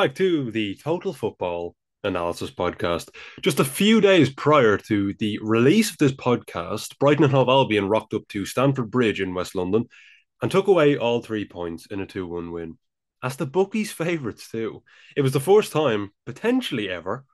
Back to the Total Football Analysis Podcast. Just a few days prior to the release of this podcast, Brighton and Hove Albion rocked up to Stamford Bridge in West London and took away all three points in a 2 1 win. As the bookies' favourites, too. It was the first time, potentially ever,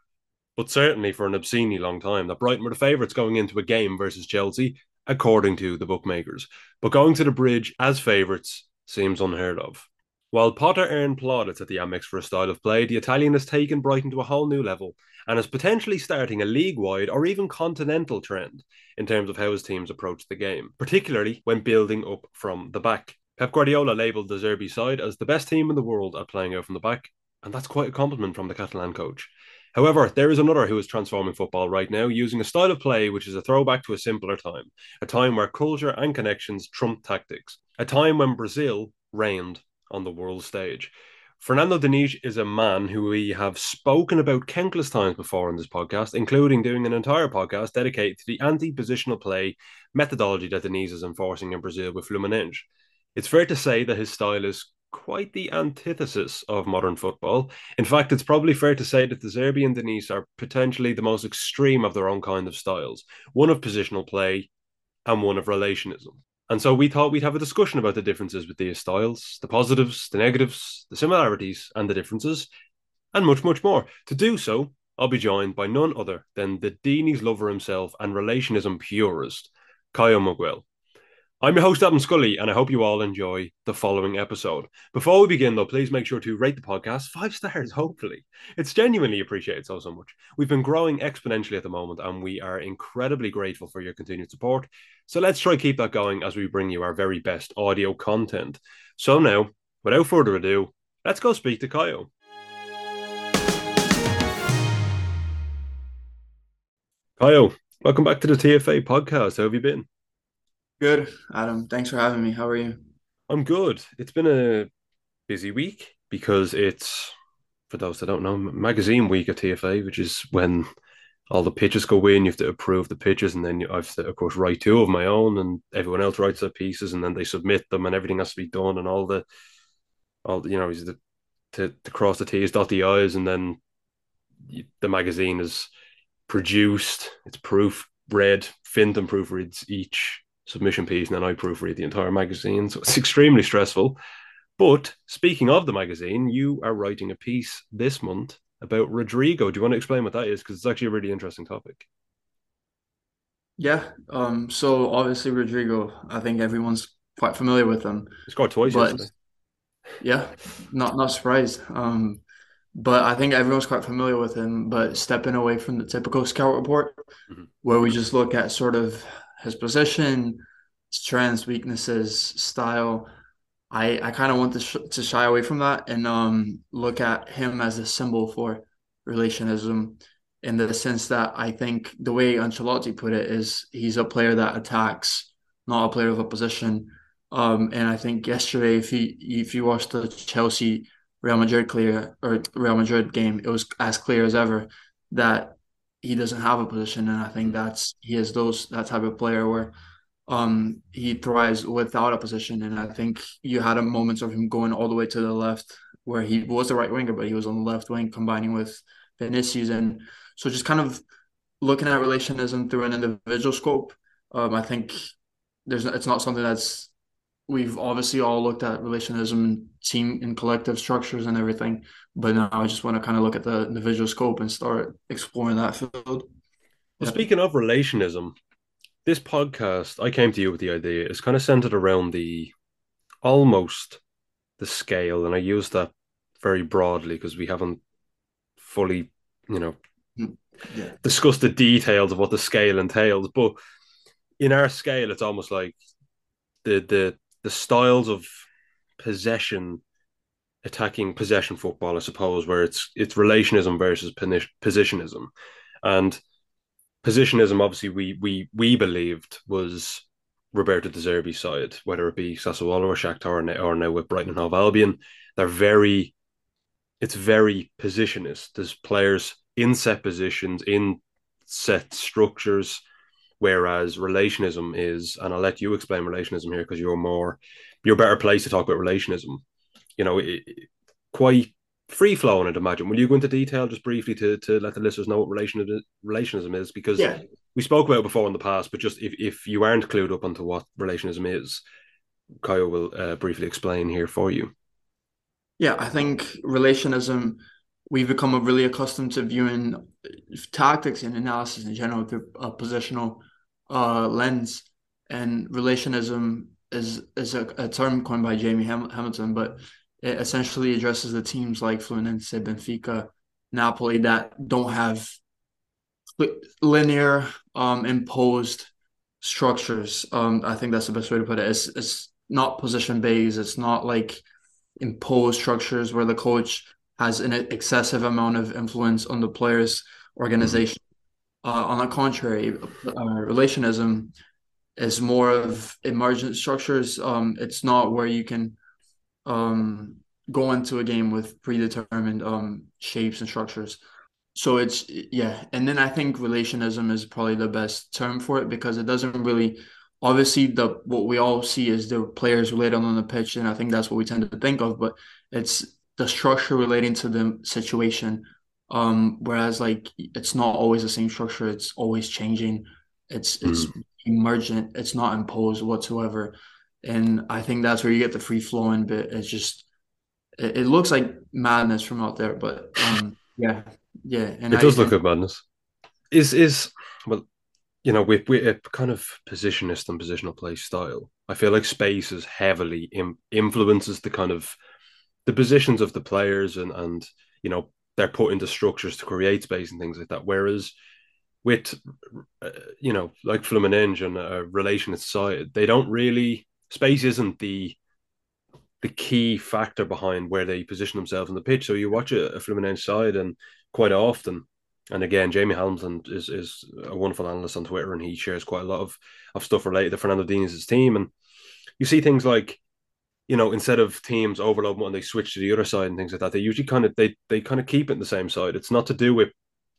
but certainly for an obscenely long time, that Brighton were the favourites going into a game versus Chelsea, according to the bookmakers. But going to the bridge as favourites seems unheard of. While Potter earned plaudits at the Amex for a style of play, the Italian has taken Brighton to a whole new level and is potentially starting a league wide or even continental trend in terms of how his teams approach the game, particularly when building up from the back. Pep Guardiola labelled De Zerbi side as the best team in the world at playing out from the back, and that's quite a compliment from the Catalan coach. However, there is another who is transforming football right now using a style of play which is a throwback to a simpler time, a time where culture and connections trumped tactics, a time when Brazil reigned on the world stage. Fernando Diniz is a man who we have spoken about countless times before in this podcast, including doing an entire podcast dedicated to the anti-positional play methodology that Diniz is enforcing in Brazil with Fluminense. It's fair to say that his style is quite the antithesis of modern football. In fact, it's probably fair to say that De Zerbi and Diniz are potentially the most extreme of their own kind of styles, one of positional play and one of relationism. And so we thought we'd have a discussion about the differences with these styles, the positives, the negatives, the similarities, and the differences, and much, much more. To do so, I'll be joined by none other than the Diniz lover himself and relationism purist, Caio Miguel. I'm your host, Adam Scully, and I hope you all enjoy the following episode. Before we begin, though, please make sure to rate the podcast five stars, hopefully. It's genuinely appreciated so, so much. We've been growing exponentially at the moment, and we are incredibly grateful for your continued support. So let's try keep that going as we bring you our very best audio content. So now, without further ado, let's go speak to Caio. Caio, welcome back to the TFA podcast. How have you been? Good, Adam. Thanks for having me. How are you? I'm good. It's been a busy week because it's, for those that don't know, magazine week at TFA, which is when all the pitches go in. You have to approve the pitches, and then I have to, of course, write two of my own, and everyone else writes their pieces, and then they submit them, and everything has to be done, and all the, all the, you know, is the to, to cross the T's, dot the I's, and then the magazine is produced, it's proof read, Fintan proofreads each submission piece, and then I proofread the entire magazine. So it's extremely stressful. But speaking of the magazine, you are writing a piece this month about Rodrygo. Do you want to explain what that is? Because it's actually a really interesting topic. Yeah. Um. So obviously Rodrygo, I think everyone's quite familiar with him. He scored twice but, yesterday. Yeah, not not surprised. Um, but I think everyone's quite familiar with him. But stepping away from the typical scout report, mm-hmm. where we just look at sort of his position, strengths, weaknesses, style. I I kind of want to sh- to shy away from that and um look at him as a symbol for relationism in the sense that I think the way Ancelotti put it is he's a player that attacks, not a player of opposition. Um, and I think yesterday, if you if you watched the Chelsea Real Madrid clear or Real Madrid game, it was as clear as ever that he doesn't have a position, and I think that's he is those that type of player where um he thrives without a position, and I think you had a moments of him going all the way to the left where he was the right winger, but he was on the left wing combining with Vinicius, and so just kind of looking at relationism through an individual scope. Um, I think there's it's not something that's we've obviously all looked at relationism and team and collective structures and everything, but now I just want to kind of look at the individual scope and start exploring that field. Well, yeah. speaking of relationism, this podcast I came to you with the idea is kind of centered around the almost the scale, and I use that very broadly because we haven't fully, you know, mm, yeah. discussed the details of what the scale entails. But in our scale, it's almost like the the the styles of possession attacking possession football, I suppose, where it's it's relationism versus positionism, and positionism. Obviously, we we we believed was Roberto De Zerbi's side, whether it be Sassuolo or Shakhtar or now, with Brighton and Hove Albion. They're very, it's very positionist. There's players in set positions in set structures Whereas relationism is, and I'll let you explain relationism here because you're more, you're better placed to talk about relationism. You know, it, quite free flowing, I'd imagine. Will you go into detail just briefly to, to let the listeners know what relation, relationism is? Because yeah. we spoke about it before in the past, but just if, if you aren't clued up onto what relationism is, Caio will uh, briefly explain here for you. Yeah, I think relationism, we've become really accustomed to viewing tactics and analysis in general through a positional uh, lens. And relationism is is a, a term coined by Jamie Ham- Hamilton, but it essentially addresses the teams like Fluminense, Benfica, Napoli that don't have linear um, imposed structures. Um, I think that's the best way to put it. It's it's not position based. It's not like imposed structures where the coach has an excessive amount of influence on the players' organization. Uh, on the contrary, uh, relationism is more of emergent structures. Um, it's not where you can um, go into a game with predetermined um, shapes and structures. So it's yeah, and then I think relationism is probably the best term for it because it doesn't really obviously the what we all see is the players related on the pitch, and I think that's what we tend to think of, but it's the structure relating to the situation. Um, whereas like it's not always the same structure, it's always changing. It's it's mm. emergent, it's not imposed whatsoever. And I think that's where you get the free flowing bit. It's just it, it looks like madness from out there, but um yeah, yeah, and it I, does look like madness. Is is well, you know, with with a kind of positionist and positional play style, I feel like space is heavily Im- influences the kind of the positions of the players and and you know they're put into structures to create space and things like that. Whereas with uh, you know like Fluminense and a relation to side, they don't really space isn't the the key factor behind where they position themselves on the pitch. So you watch a, a Fluminense side, and quite often, and again, Jamie Hamilton is is a wonderful analyst on Twitter, and he shares quite a lot of, of stuff related to Fernando Diniz' team. And you see things like, you know, instead of teams overload when they switch to the other side and things like that, they usually kind of they they kind of keep it in the same side. It's not to do with,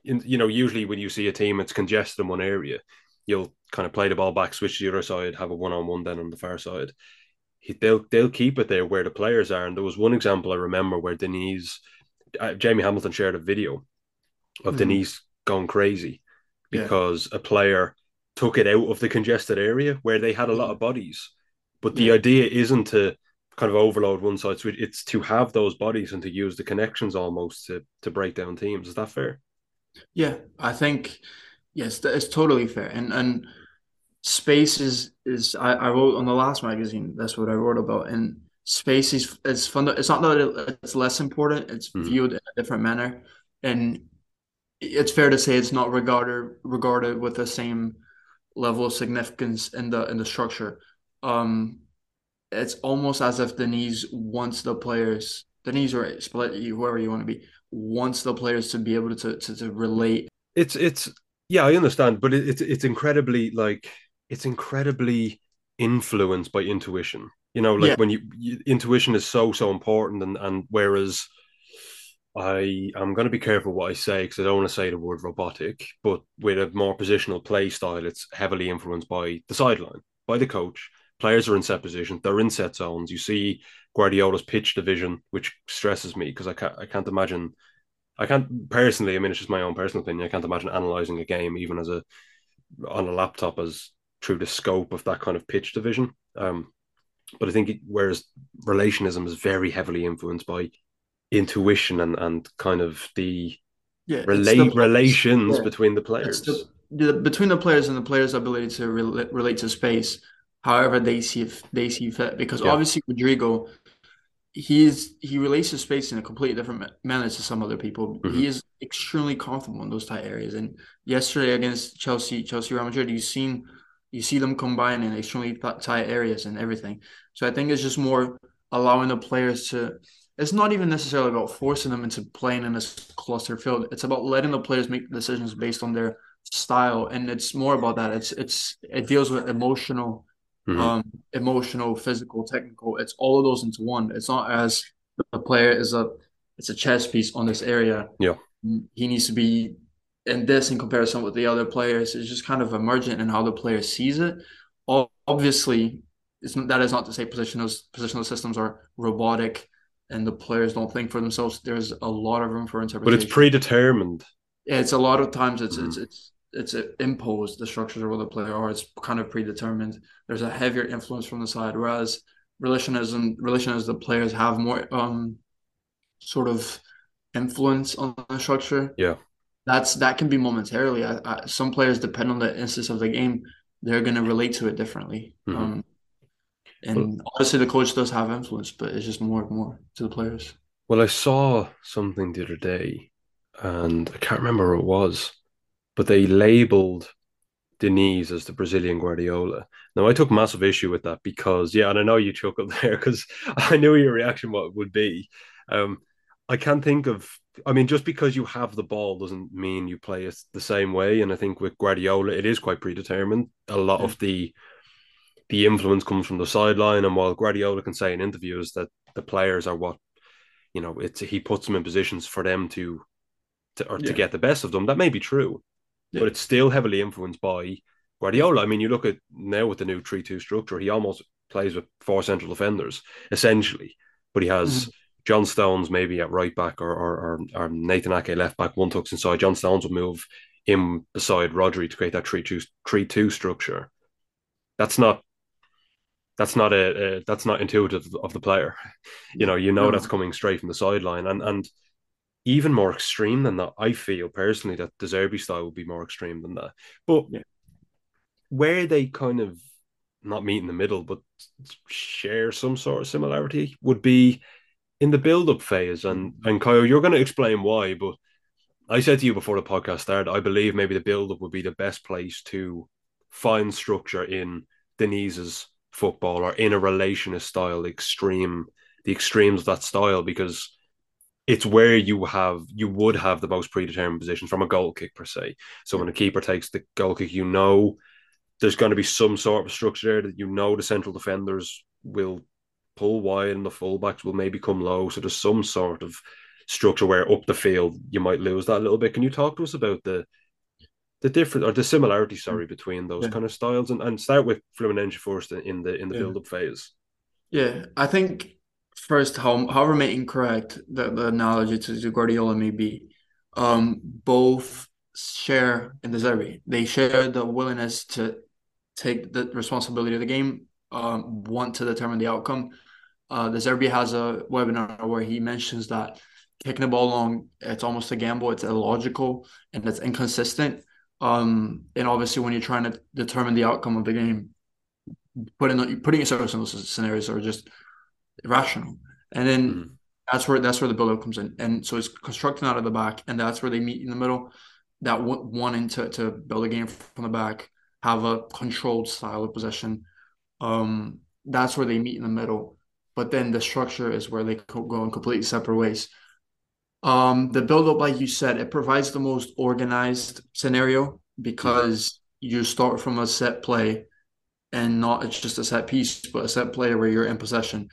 you know, usually when you see a team, it's congested in one area. You'll kind of play the ball back, switch to the other side, have a one on one then on the far side they'll they'll keep it there where the players are. And there was one example I remember where Diniz, uh, Jamie Hamilton shared a video of mm. Diniz going crazy because yeah. a player took it out of the congested area where they had a lot of bodies. But the yeah. idea isn't to kind of overload one side switch; it's to have those bodies and to use the connections almost to to break down teams. Is that fair? Yeah, I think yes, it's totally fair. And and space is is I, I wrote on the last magazine. That's what I wrote about. And space is it's fun. It's not that it's less important. It's mm-hmm. viewed in a different manner, and it's fair to say it's not regarded regarded with the same level of significance in the in the structure. Um, it's almost as if Diniz wants the players, Diniz or split you, whoever you want to be, wants the players to be able to to, to relate. It's it's yeah, I understand, but it, it's it's incredibly like it's incredibly influenced by intuition. You know, like yeah. when you, you, intuition is so so important, and and whereas I I'm going to be careful what I say because I don't want to say the word robotic, but with a more positional play style, it's heavily influenced by the sideline, by the coach. Players are in set position, they're in set zones. You see Guardiola's pitch division, which stresses me because I can't I can't imagine. I can't personally. I mean, it's just my own personal opinion. I can't imagine analyzing a game even as a on a laptop as through the scope of that kind of pitch division. Um, but I think it, whereas relationism is very heavily influenced by intuition and, and kind of the yeah, relate the relations yeah. between the players. The, the, between the players and the players' ability to re- relate to space, however they see they see fit. Because yeah. obviously Rodrygo, he's he relates to space in a completely different manner to some other people. Mm-hmm. He is extremely comfortable in those tight areas. And yesterday against Chelsea, Chelsea Real Madrid, you've seen you see them combine in extremely tight areas and everything. So I think it's just more allowing the players to. It's not even necessarily about forcing them into playing in this cluster field. It's about letting the players make decisions based on their style, and it's more about that. It's it's it deals with emotional, mm-hmm. um, emotional, physical, technical. It's all of those into one. It's not as the player is a it's a chess piece on this area. Yeah, he needs to be in this in comparison with the other players It's just kind of emergent in how the player sees it. Obviously, it's, that is not to say positional positional systems are robotic and the players don't think for themselves, there's a lot of room for interpretation. But it's predetermined. Yeah, it's a lot of times it's mm. it's it's it's imposed. The structures of the player are it's kind of predetermined. There's a heavier influence from the side, whereas relationism relationism the players have more um sort of influence on the structure. Yeah, that's that can be momentarily. I, I, some players depend on the instance of the game. They're going to relate to it differently. Mm-hmm. Um, and well, obviously, the coach does have influence, but it's just more and more to the players. Well, I saw something the other day, and I can't remember what it was, but they labeled Diniz as the Brazilian Guardiola. Now, I took massive issue with that because, yeah, and I know you chuckled there because I knew your reaction what would be. Um, I can't think of. I mean, just because you have the ball doesn't mean you play it the same way. And I think with Guardiola, it is quite predetermined. A lot of the the influence comes from the sideline. And while Guardiola can say in interviews that the players are what you know, it's he puts them in positions for them to to or yeah. to get the best of them. That may be true, yeah. but it's still heavily influenced by Guardiola. I mean, you look at now with the new three-two structure, he almost plays with four central defenders essentially, but he has. Mm-hmm John Stones maybe at right back or or, or, Nathan Ake left back, one tucks inside. John Stones would move in beside Rodri to create that 3-2, 3-2 structure. That's not that's not a, a, that's not intuitive of the player. You know, you know no. that's coming straight from the sideline, and and even more extreme than that. I feel personally that De Zerbi style would be more extreme than that. But yeah. where they kind of not meet in the middle, but share some sort of similarity would be in the build up phase, and and Caio, you're going to explain why, but I said to you before the podcast started, I believe maybe the build up would be the best place to find structure in Diniz's football or in a relationist style extreme, the extremes of that style, because it's where you have you would have the most predetermined positions from a goal kick per se. So when a keeper takes the goal kick, you know there's going to be some sort of structure there that you know the central defenders will pull wide and the fullbacks will maybe come low. So there's some sort of structure where up the field you might lose that a little bit. Can you talk to us about the the different or the similarity, mm. sorry, between those yeah. kind of styles and, and start with Fluminense first in the in the yeah. build up phase? Yeah, I think first how however may incorrect the, the analogy to, to Guardiola may be, um, both share in De Zerbi. They share the willingness to take the responsibility of the game, um, want to determine the outcome, uh, De Zerbi has a webinar where he mentions that kicking the ball long, it's almost a gamble. It's illogical and it's inconsistent. Um, and obviously, when you're trying to determine the outcome of the game, putting putting yourself in those scenarios are just irrational. And then mm-hmm. that's where that's where the build-up comes in. And so it's constructing out of the back, and that's where they meet in the middle. That wanting to to build a game from the back, have a controlled style of possession. Um, that's where they meet in the middle but then the structure is where they go in completely separate ways. Um, the build up, like you said, it provides the most organized scenario because you start from a set play and not it's just a set piece, but a set play where you're in possession.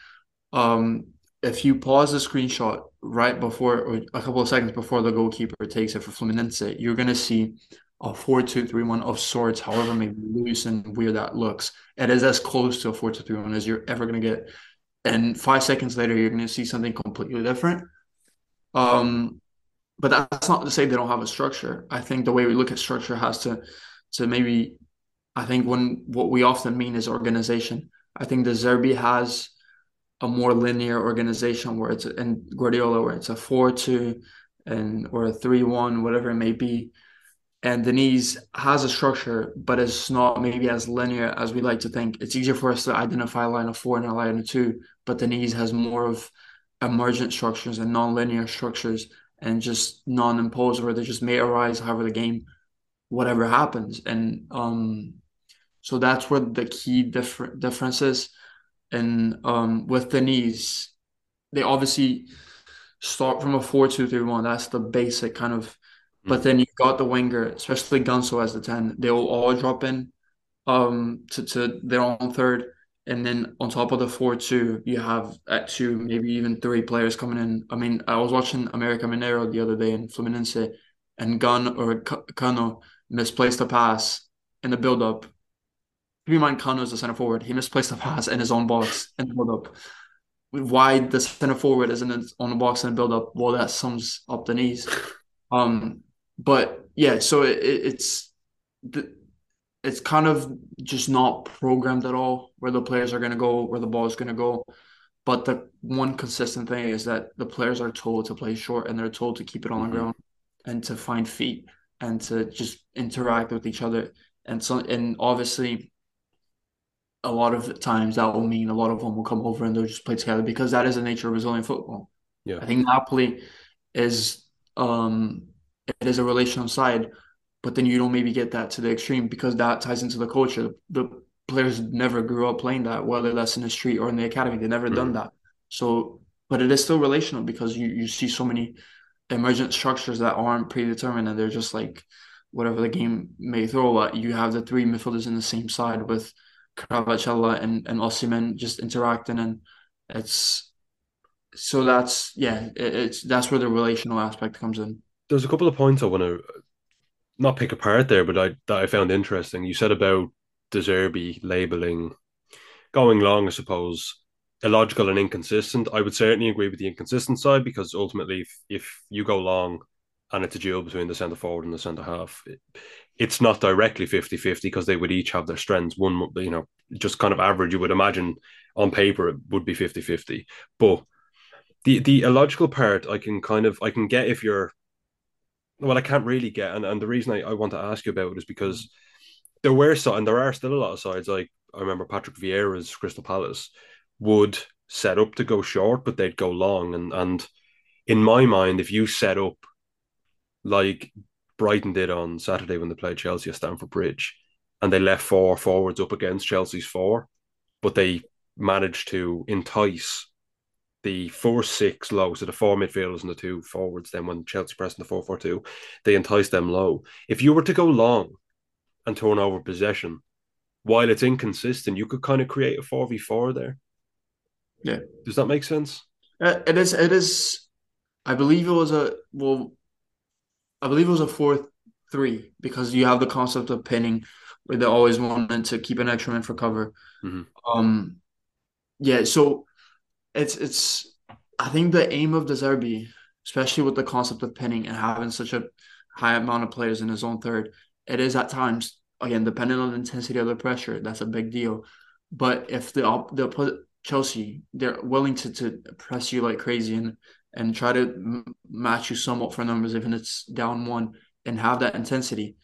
Um, if you pause the screenshot right before or a couple of seconds before the goalkeeper takes it for Fluminense, you're gonna see a 4-2-3-1 of sorts, however maybe loose and weird that looks. It is as close to a 4-2-3-1 as you're ever gonna get. And five seconds later you're going to see something completely different. Um but that's not to say they don't have a structure. I think the way we look at structure has to to maybe i think when what we often mean is organization. I think De Zerbi has a more linear organization where it's in guardiola where it's a 4-2 and or a 3-1 whatever it may be and Diniz has a structure, but it's not maybe as linear as we like to think. It's easier for us to identify a line of four and a line of two, but Diniz has more of emergent structures and non-linear structures and just non-imposed where they just may arise however the game, whatever happens. And um, so that's where the key different differences. And um, with Diniz, they obviously start from a four-two-three-one. That's the basic kind of but then you've got the winger, especially Ganso as the 10. They will all drop in um to, to their own third. And then on top of the four two, you have at two, maybe even three players coming in. I mean, I was watching America Mineiro the other day in Fluminense, and Gun or Cano misplaced a pass in the build Keep in mind, Cano is the center forward. He misplaced the pass in his own box in the build up. why the center forward isn't on the box and build up. Well, that sums up Diniz. Um, but yeah, so it, it's the it's kind of just not programmed at all where the players are going to go, where the ball is going to go. But the one consistent thing is that the players are told to play short and they're told to keep it on mm-hmm. the ground and to find feet and to just interact with each other. And so, and obviously, a lot of times that will mean a lot of them will come over and they'll just play together because that is the nature of Brazilian football. Yeah, I think Napoli is um it is a relational side, but then you don't maybe get that to the extreme because that ties into the culture. The players never grew up playing that, whether that's in the street or in the academy. They never mm-hmm. done that. So, but it is still relational because you you see so many emergent structures that aren't predetermined and they're just like whatever the game may throw at. You have the three midfielders in the same side with Kvaratskhelia and and Osimhen just interacting, and it's so that's yeah, it, it's that's where the relational aspect comes in. There's a couple of points I want to not pick apart there, but I that I found interesting. You said about De Zerbi labeling going long, I suppose, illogical and inconsistent. I would certainly agree with the inconsistent side because ultimately, if, if you go long and it's a duel between the centre forward and the centre half, it, it's not directly 50 50 because they would each have their strengths. One, you know, just kind of average, you would imagine on paper it would be 50 50. But the, the illogical part, I can kind of, I can get if you're well, I can't really get, and, and the reason I, I want to ask you about it is because there were so, and there are still a lot of sides. Like I remember Patrick Vieira's Crystal Palace would set up to go short, but they'd go long. And and in my mind, if you set up like Brighton did on Saturday when they played Chelsea at Stamford Bridge, and they left four forwards up against Chelsea's four, but they managed to entice the four six low, so the four midfielders and the two forwards. Then when Chelsea pressed in the four four two, they enticed them low. If you were to go long and turn over possession, while it's inconsistent, you could kind of create a four v four there. Yeah, does that make sense? Uh, it is. It is. I believe it was a well. I believe it was a four three because you have the concept of pinning, where they always wanted to keep an extra man for cover. Mm-hmm. Um, yeah. So it's it's I think the aim of De Zerbi, especially with the concept of pinning and having such a high amount of players in his own third, it is at times again depending on the intensity of the pressure. That's a big deal. But if the the Chelsea they're willing to to press you like crazy and and try to match you somewhat for numbers, even if it's down one, and have that intensity.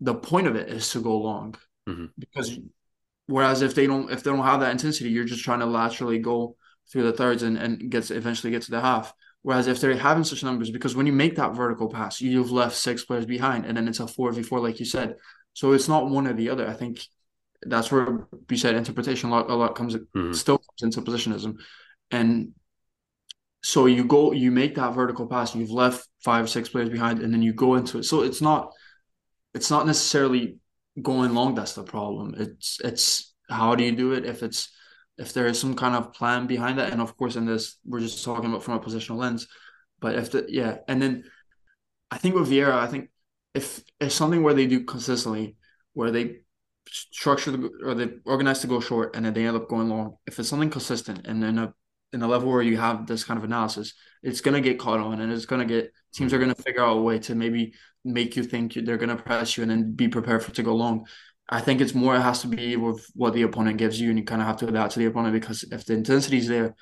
The point of it is to go long mm-hmm. because whereas if they don't if they don't have that intensity, you're just trying to laterally go through the thirds and, and gets eventually get to the half. Whereas if they're having such numbers, because when you make that vertical pass, you've left six players behind, and then it's a four v four, like you said. So it's not one or the other. I think that's where you said interpretation a lot, a lot comes mm-hmm. still comes into positionism, and so you go you make that vertical pass, you've left five six players behind, and then you go into it. So it's not it's not necessarily going long that's the problem. It's it's how do you do it if it's if there is some kind of plan behind that, and of course, in this, we're just talking about from a positional lens. But if the yeah, and then I think with Vieira, I think if it's something where they do consistently, where they structure the, or they organize to go short and then they end up going long. If it's something consistent and then a in the level where you have this kind of analysis, it's gonna get caught on and it's gonna get teams are gonna figure out a way to maybe make you think they're gonna press you and then be prepared for to go long. I think it's more it has to be with what the opponent gives you, and you kind of have to adapt to the opponent because if the intensity is there,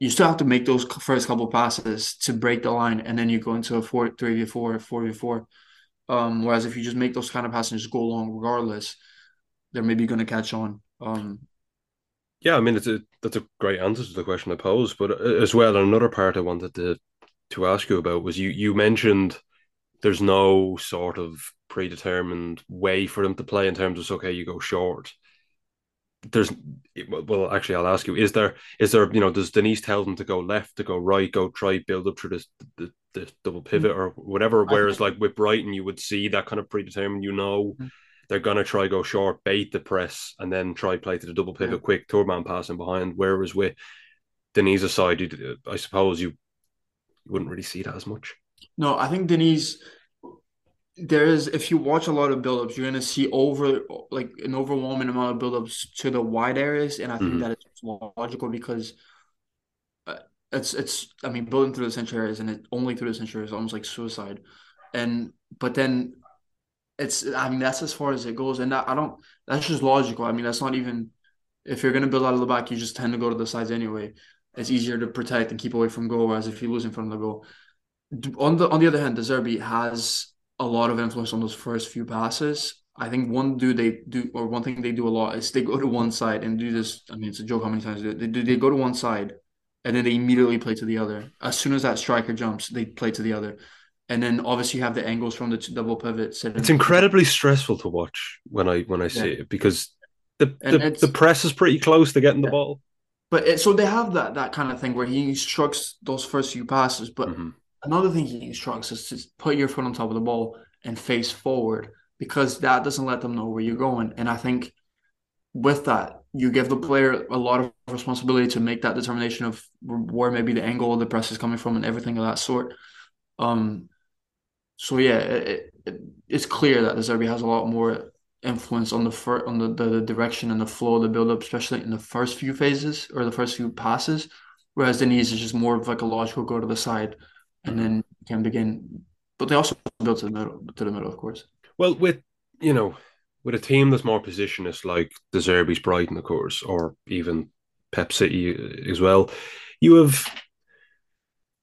you still have to make those first couple passes to break the line, and then you go into a four three v four, four v four. Um, whereas if you just make those kind of passes and just go along regardless, they're maybe going to catch on. Um, yeah, I mean it's a that's a great answer to the question I posed, but uh, as well, another part I wanted to to ask you about was you you mentioned there's no sort of predetermined way for them to play in terms of okay, you go short. There's well, actually, I'll ask you: Is there is there you know does Diniz tell them to go left, to go right, go try build up through this the, the double pivot or whatever? Whereas like with Brighton, you would see that kind of predetermined. You know, mm-hmm. They're gonna try go short, bait the press, and then try play to the double pivot, yeah. quick third man passing behind. Whereas with Diniz side, you, I suppose you, you wouldn't really see that as much. No, I think Diniz there is if you watch a lot of buildups, you're gonna see over like an overwhelming amount of buildups to the wide areas, and I think mm-hmm. that is logical because it's it's I mean building through the central areas and it only through the central areas is almost like suicide, and but then it's I mean that's as far as it goes, and that, I don't that's just logical. I mean that's not even if you're gonna build out of the back, you just tend to go to the sides anyway. It's easier to protect and keep away from goal, whereas if you lose in front of the goal. On the on the other hand, De Zerbi has a lot of influence on those first few passes. I think one do they do or one thing they do a lot is they go to one side and do this. I mean, it's a joke how many times they do. They go to one side and then they immediately play to the other. As soon as that striker jumps, they play to the other. And then obviously you have the angles from the double pivot. It's incredibly stressful to watch when I when I see yeah. it because the the, the, press is pretty close to getting yeah. the ball. But it, so they have that that kind of thing where he instructs those first few passes. But mm-hmm. another thing he instructs is to put your foot on top of the ball and face forward because that doesn't let them know where you're going. And I think with that, you give the player a lot of responsibility to make that determination of where maybe the angle of the press is coming from and everything of that sort. Um, so yeah, it, it, it's clear that De Zerbi has a lot more influence on the fir- on the, the, the direction and the flow of the build up, especially in the first few phases or the first few passes. Whereas Diniz is just more of like a logical go to the side and then can begin. But they also build to the middle to the middle, of course. Well, with you know, with a team that's more positionist like De Zerbi's Brighton, of course, or even Pep City as well, you have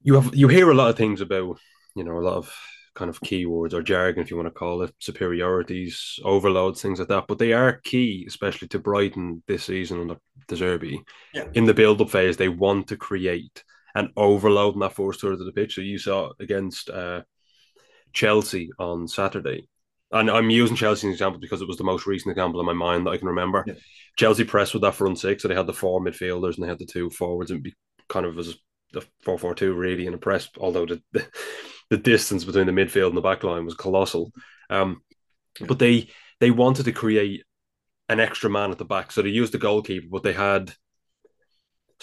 you have you hear a lot of things about you know a lot of kind of keywords or jargon, if you want to call it, superiorities, overloads, things like that. But they are key, especially to Brighton this season under De Zerbi. Yeah. In the build-up phase, they want to create an overload in that first third of the pitch. So you saw against uh, Chelsea on Saturday. And I'm using Chelsea as an example because it was the most recent example in my mind that I can remember. Yeah. Chelsea pressed with that front six, so they had the four midfielders and they had the two forwards, and be kind of as the four four two really in a press. Although the, the, the distance between the midfield and the back line was colossal, um, but they they wanted to create an extra man at the back, so they used the goalkeeper, but they had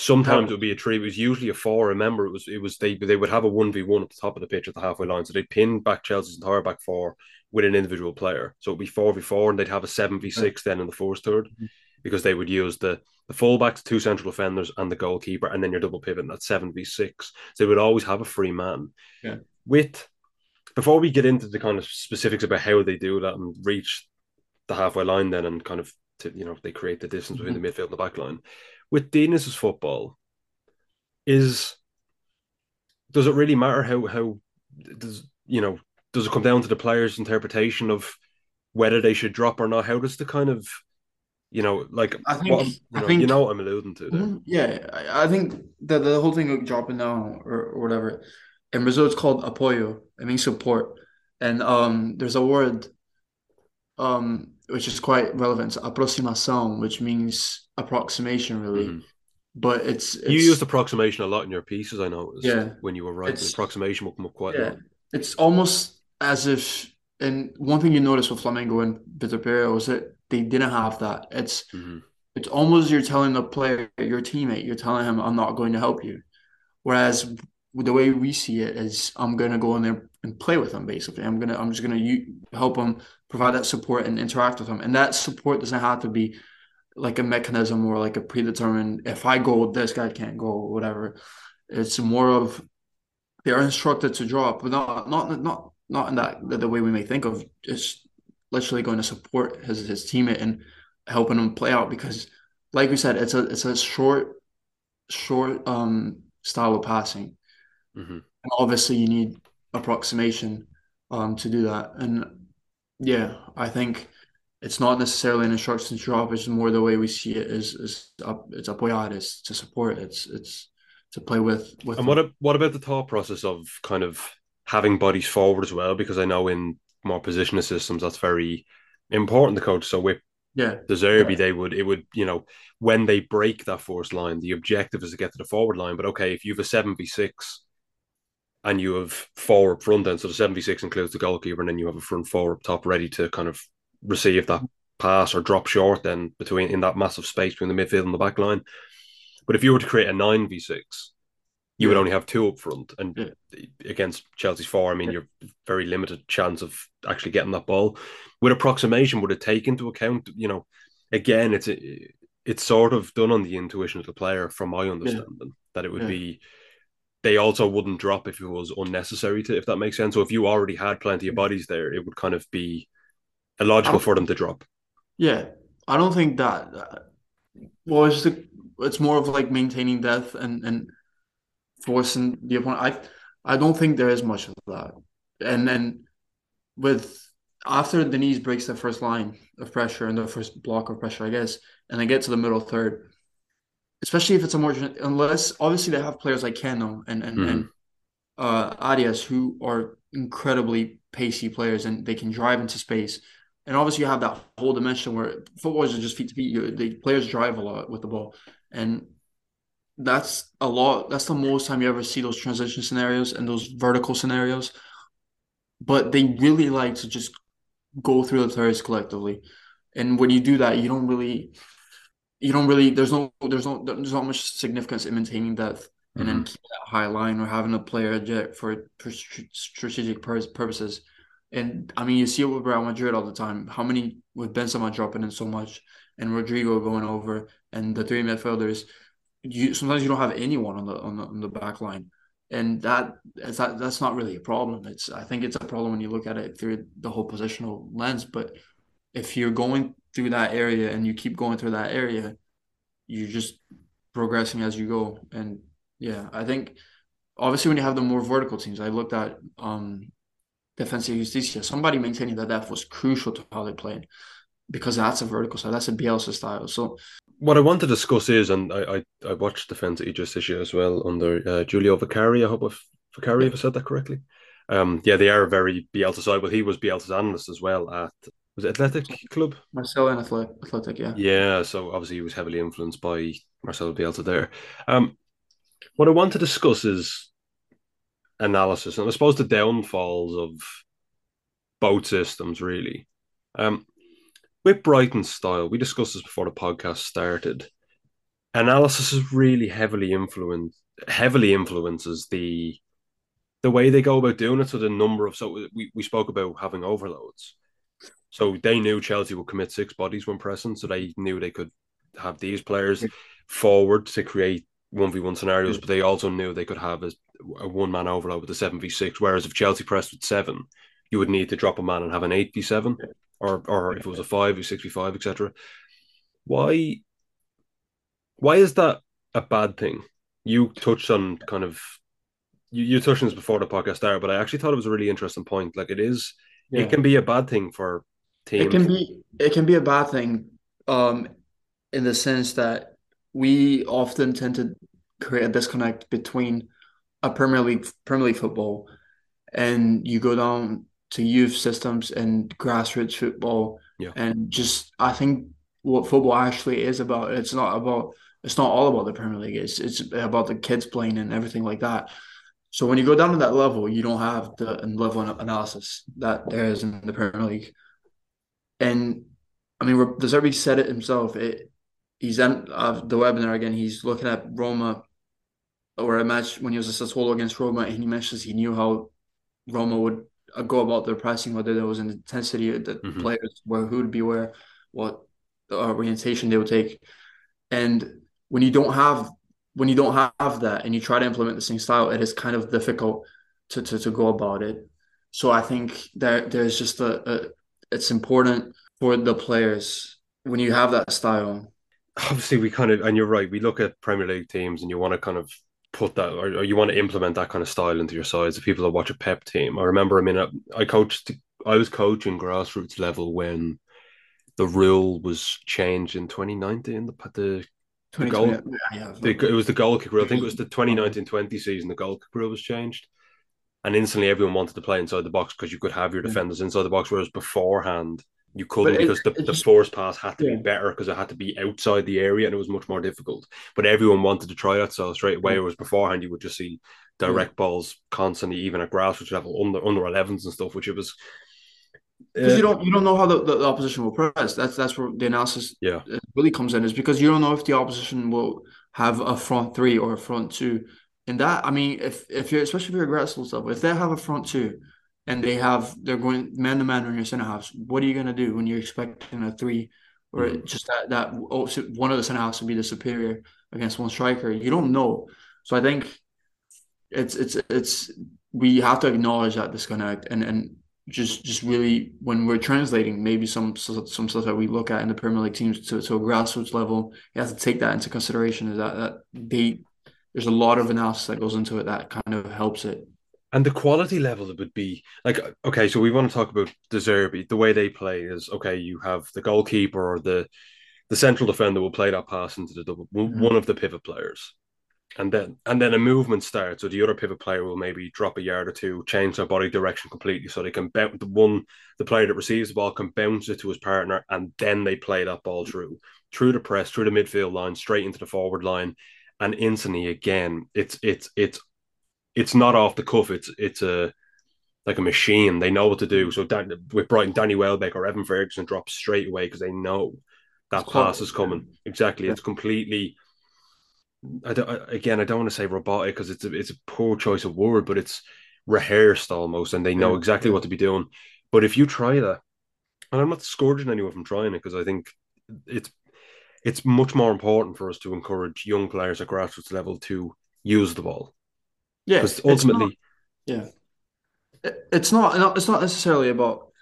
Sometimes it would be a three. It was usually a four. Remember, it was it was they they would have a one v one at the top of the pitch at the halfway line. So they'd pin back Chelsea's entire back four with an individual player. So it'd be four v four, and they'd have a seven v six then in the fourth 3rd mm-hmm. Because they would use the the fullbacks, two central defenders, and the goalkeeper, and then your double pivot. And that's seven v six. So they would always have a free man. Yeah. With before we get into the kind of specifics about how they do that and reach the halfway line, then and kind of to, you know they create the distance between mm-hmm. the midfield and the back line with Diniz's football is does it really matter how how does you know does it come down to the player's interpretation of whether they should drop or not? How does the kind of you know like I think what, you, know, I think, you know what I'm alluding to there. Mm-hmm. Yeah, I think the the whole thing of dropping down or, or whatever in Brazil it's called apoio. It means support, and um there's a word um which is quite relevant. It's aproximação, which means approximation, really. Mm-hmm. But it's, it's, you used approximation a lot in your pieces. I know. Yeah. When you were writing, approximation will come up quite yeah. a lot. It's almost as if, and one thing you notice with Flamengo and Vitor Pereira was that they didn't have that. It's mm-hmm. it's almost you're telling the player, your teammate, you're telling him, "I'm not going to help you," whereas the way we see it is, I'm going to go in there and play with him. Basically, I'm gonna I'm just gonna help him provide that support and interact with him, and that support doesn't have to be like a mechanism or like a predetermined if I go this guy can't go or whatever. It's more of they're instructed to drop, but not not not not in that the way we may think of just literally going to support his his teammate and helping him play out because like we said it's a it's a short short um style of passing. Mm-hmm. And obviously you need approximation um to do that. And yeah, I think it's not necessarily an instruction drop. It's more the way we see it is is up. It's apoiar. It's to support. It's it's to play with. with and what what about the thought process of kind of having bodies forward as well? Because I know in more positional systems that's very important. The coach. So with yeah, De Zerbi, yeah. they would it would you know when they break that force line, the objective is to get to the forward line. But okay, if you have a seven v six and you have four up front then so the seven v six includes the goalkeeper and then you have a front four up top ready to kind of receive that pass or drop short then between in that massive space between the midfield and the back line. But if you were to create a nine v six, you yeah. would only have two up front, and yeah. against Chelsea's four, I mean, yeah. you're very limited chance of actually getting that ball. With approximation, would it take into account? You know, again, it's a, it's sort of done on the intuition of the player, from my understanding, that it would be they also wouldn't drop if it was unnecessary to, if that makes sense. So if you already had plenty of bodies there, it would kind of be illogical for them to drop. Yeah, I don't think that. Uh, well, it's just it's more of like maintaining depth and and forcing the opponent. I I don't think there is much of that, and then with after Diniz breaks the first line of pressure and the first block of pressure, I guess, and they get to the middle third, especially if it's a more unless obviously they have players like Keno and and, mm. and uh, Arias who are incredibly pacey players and they can drive into space. And obviously, you have that whole dimension where football is just feet to feet. The players drive a lot with the ball, and that's a lot. That's the most time you ever see those transition scenarios and those vertical scenarios. But they really like to just go through the thirds collectively, and when you do that, you don't really you don't really there's no there's no there's not much significance in maintaining depth mm-hmm. and then mm-hmm. keep that high line or having a player eject for, for strategic purposes. And I mean, you see it with Real Madrid all the time. How many with Benzema dropping in so much and Rodrygo going over and the three midfielders. You sometimes you don't have anyone on the on the, on the back line, and that that that's not really a problem. It's I think it's a problem when you look at it through the whole positional lens. But if you're going through that area and you keep going through that area, you're just progressing as you go. And yeah, I think obviously when you have the more vertical teams, I looked at um Defensa Justicia, somebody maintaining that depth was crucial to how they played because that's a vertical side, that's a Bielsa style. So what I want to discuss is, and I I, I watched Defensa Justicia as well under uh, Julio Vaccari. I hope I've, if I said that correctly. Um, yeah, they are very Bielsa side, but he was Bielsa's analyst as well at was it Athletic Club? Marcelo and Athletic, yeah. Yeah, so obviously he was heavily influenced by Marcelo Bielsa there. Um, what I want to discuss is analysis, and I suppose the downfalls of both systems, really. Um, with Brighton's style, we discussed this before the podcast started. Analysis is really heavily influenced, heavily influences the the way they go about doing it. So the number of so we, we spoke about having overloads. So they knew Chelsea would commit six bodies when pressing, so they knew they could have these players forward to create one v one scenarios, but they also knew they could have a, a one man overload with a seven v six. Whereas if Chelsea pressed with seven, you would need to drop a man and have an eight v seven, or or if it was a five v six v five, etc. Why? Why is that a bad thing? You touched on kind of you, you touched on this before the podcast started, but I actually thought it was a really interesting point. Like it is, yeah. it can be a bad thing for teams. It can be it can be a bad thing, um, in the sense that we often tend to create a disconnect between a Premier League Premier League football and you go down to youth systems and grassroots football yeah. and just I think what football actually is about it's not about it's not all about the Premier League it's it's about the kids playing and everything like that so when you go down to that level you don't have the level of analysis that there is in the Premier League and I mean De Zerbi said it himself it he's in uh, the webinar again. He's looking at Roma or a match when he was a Sassuolo against Roma, and he mentions he knew how Roma would go about their pressing, whether there was an intensity that mm-hmm. players were who would be where, what orientation they would take, and when you don't have when you don't have that and you try to implement the same style, it is kind of difficult to to, to go about it. So I think that there's just a, a it's important for the players when you have that style obviously we kind of and you're right we look at premier league teams and you want to kind of put that or, or, you want to implement that kind of style into your sides the people that watch a pep team. I remember i mean i I coached i was coaching grassroots level when the rule was changed in 2019 the the, the goal yeah, the, it was the goal kick rule. I think it was the 2019-20 season the goal kick rule was changed. And instantly everyone wanted to play inside the box because you could have your defenders inside the box whereas beforehand you couldn't it, because the, the force pass had to yeah. be better because it had to be outside the area and it was much more difficult. But everyone wanted to try that so straight away. Whereas beforehand, you would just see direct yeah. balls constantly, even at grassroots level, under under 11s and stuff, which it was. Because uh, you don't you don't know how the, the, opposition will press. That's that's where the analysis yeah really comes in is because you don't know if the opposition will have a front three or a front two. And that I mean, if if you're especially if you're aggressive stuff, if they have a front two, and they have they're going man to man on your center halves. What are you gonna do when you're expecting a three or mm-hmm. just that that oh, one of the center halves to be the superior against one striker? You don't know. So I think it's it's it's we have to acknowledge that disconnect and and just just really when we're translating maybe some some stuff that we look at in the Premier League teams to, to a grassroots level, you have to take that into consideration. Is that that they there's a lot of analysis that goes into it that kind of helps it. And the quality level it would be like okay, so we want to talk about De Zerbi. The way they play is okay. You have the goalkeeper or the the central defender will play that pass into the double, mm-hmm. one of the pivot players and then and then a movement starts. So the other pivot player will maybe drop a yard or two, change their body direction completely, so they can bounce the one the player that receives the ball can bounce it to his partner, and then they play that ball through through the press, through the midfield line, straight into the forward line, and instantly again, it's it's it's it's not off the cuff. It's it's a like a machine. They know what to do. So Dan, with Brighton, Danny Welbeck or Evan Ferguson drops straight away because they know that it's pass is coming. Exactly. Yeah. It's completely I don't, again, I don't want to say robotic because it's a, it's a poor choice of word, but it's rehearsed almost, and they know exactly what to be doing. But if you try that, and I'm not scourging anyone from trying it because I think it's it's much more important for us to encourage young players at grassroots level to use the ball. Yeah, because ultimately, not, yeah, it's not it's not necessarily about.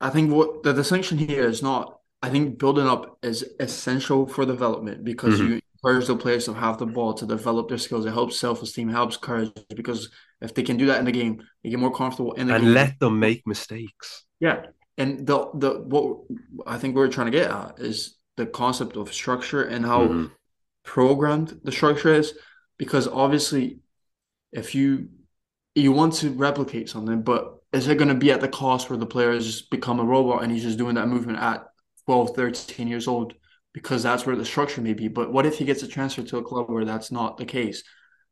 I think what the distinction here is not. I think building up is essential for development because mm-hmm. you encourage the players to have the ball to develop their skills. It helps self esteem, helps courage because if they can do that in the game, they get more comfortable in the and game. let them make mistakes. Yeah, and the the what I think we're trying to get at is the concept of structure and how mm-hmm. programmed the structure is. Because obviously, if you you want to replicate something, but is it going to be at the cost where the player has just become a robot and he's just doing that movement at 12, 13 years old? because that's where the structure may be. But what if he gets a transfer to a club where that's not the case?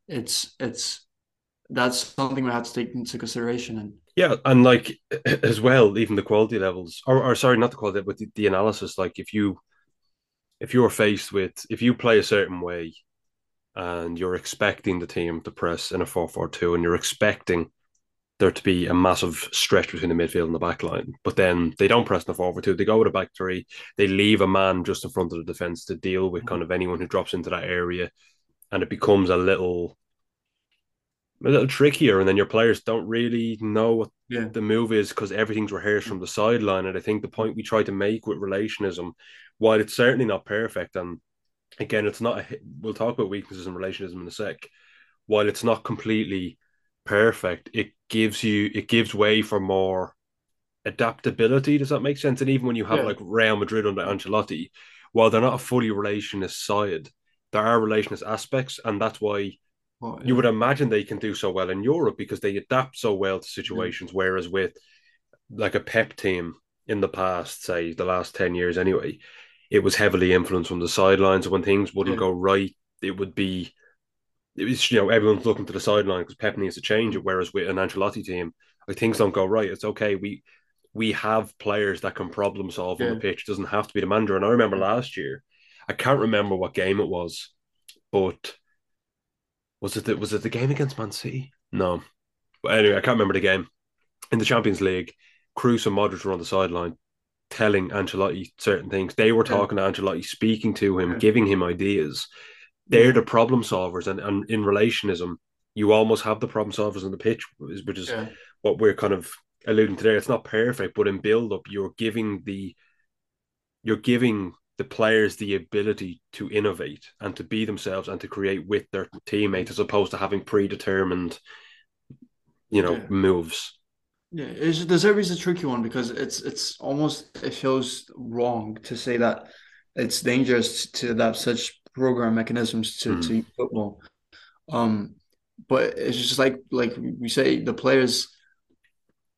It's it's that's something we have to take into consideration. And yeah, and like as well, even the quality levels, or, or sorry, not the quality, but the, the analysis. Like if you if you're faced with if you play a certain way and you're expecting the team to press in a 4-4-2 and you're expecting there to be a massive stretch between the midfield and the back line. But then they don't press the forward two. They go with a back three. They leave a man just in front of the defense to deal with kind of anyone who drops into that area. And it becomes a little a little trickier. And then your players don't really know what yeah. the move is because everything's rehearsed from the sideline. And I think the point we try to make with relationism, while it's certainly not perfect, and again, it's not, a, we'll talk about weaknesses in relationism in a sec, while it's not completely perfect, it gives you it gives way for more adaptability. Does that make sense? And even when you have yeah. like Real Madrid under Ancelotti, while they're not a fully relationist side, there are relationist aspects, and that's why oh, yeah. you would imagine they can do so well in Europe because they adapt so well to situations. Yeah. Whereas with like a Pep team in the past, say the last ten years anyway, it was heavily influenced from the sidelines. So when things wouldn't go right, it would be it was you know everyone's looking to the sideline because Pep needs to change it. Whereas with an Ancelotti team, like things don't go right. It's okay. We we have players that can problem solve yeah. on the pitch. It doesn't have to be the manager. And I remember last year, I can't remember what game it was, but was it the, was it the game against Man City? No, but anyway, I can't remember the game in the Champions League. Kroos and Modric were on the sideline telling Ancelotti certain things. They were talking yeah. to Ancelotti, speaking to him, yeah. giving him ideas they're the problem solvers, and, and in relationism, you almost have the problem solvers on the pitch, which is yeah. what we're kind of alluding to there. It's not perfect, but in build up, you're giving the you're giving the players the ability to innovate and to be themselves and to create with their teammates as opposed to having predetermined, you know, yeah. moves. Yeah, it's, there's always a tricky one because it's it's almost it feels wrong to say that it's dangerous to adapt such program mechanisms to, mm. to football. Um, but it's just like like we say, the players